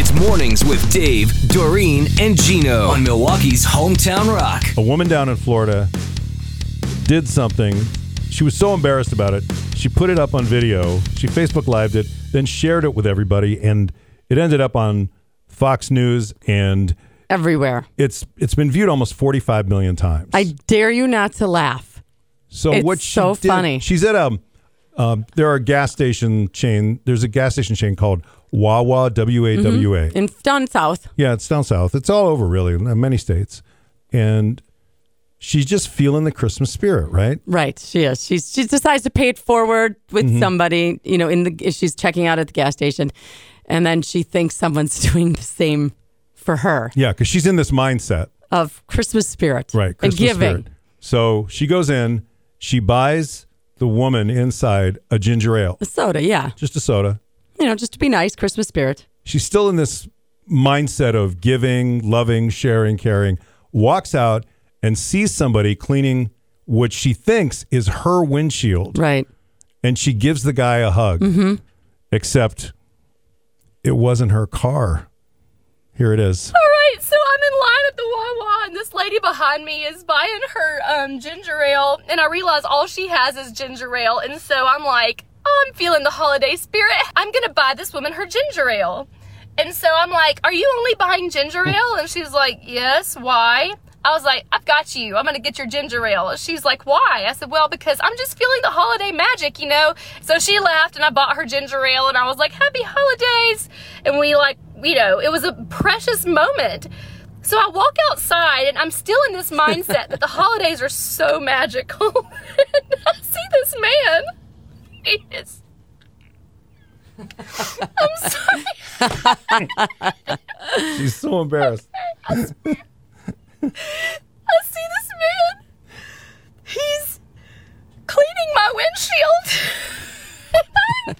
It's mornings with Dave, Doreen, and Gino on Milwaukee's Hometown Rock. A woman down in Florida did something. She was so embarrassed about it. She put it up on video. She Facebook lived it, then shared it with everybody, and it ended up on Fox News and Everywhere. it's it's been viewed almost 45 million times. I dare you not to laugh. so it's what she so did- funny. She's at a um, there are gas station chain. There's a gas station chain called Wawa W A W A. In down south. Yeah, it's down south. It's all over, really, in many states. And she's just feeling the Christmas spirit, right? Right, she is. She's she decides to pay it forward with Mm-hmm. somebody, you know, in the she's checking out at the gas station, and then she thinks someone's doing the same for her Yeah, because she's in this mindset, of Christmas spirit, right? and giving. spirit. So she goes in, she buys the woman inside a ginger ale, A soda, yeah, just a soda. You know, just to be nice, Christmas spirit. She's still in this mindset of giving, loving, sharing, caring. Walks out and sees somebody cleaning what she thinks is her windshield. Right. and she gives the guy a hug. Mm-hmm. Except it wasn't her car. Here it is. All right, so I'm in line at the Wawa, and this lady behind me is buying her um, ginger ale, and I realize all she has is ginger ale, and so I'm like, oh, I'm feeling the holiday spirit. I'm gonna buy this woman her ginger ale. And so I'm like, are you only buying ginger ale? And she's like, yes, why? I was like, I've got you. I'm gonna get your ginger ale. She's like, why? I said, well, because I'm just feeling the holiday magic, you know? So she laughed and I bought her ginger ale and I was like, happy holidays. And we like, you know, it was a precious moment. So I walk outside and I'm still in this mindset that the holidays are so magical. and I see this man. Is. I'm sorry. She's so embarrassed. I see this man. He's cleaning my windshield. I'm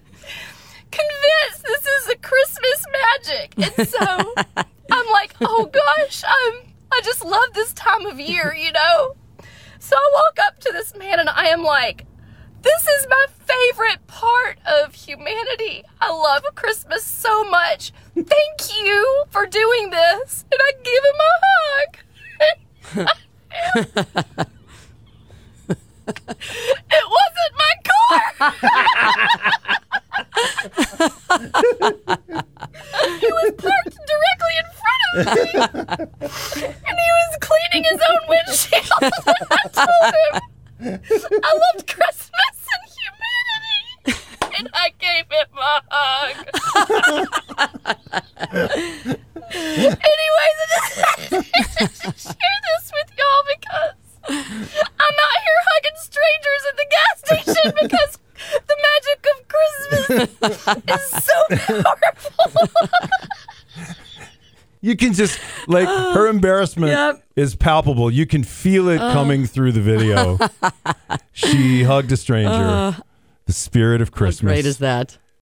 convinced this is a Christmas magic. And so I'm like, oh gosh, I'm, I just love this time of year, you know? So I walk up to this man and I am like, this is my favorite part of humanity. I love Christmas so much. Thank you for doing this. And I give him a hug. it wasn't my car. he was parked directly in front of me. and he was cleaning his own windshield. I told him I loved Christmas and humanity. And I gave him a hug. Anyways, I just had to share this with y'all because I'm out here hugging strangers at the gas station because the magic of Christmas is so powerful. You can just like her embarrassment Yep. is palpable. You can feel it uh. coming through the video. she hugged a stranger. Uh. the spirit of Christmas. Great is that?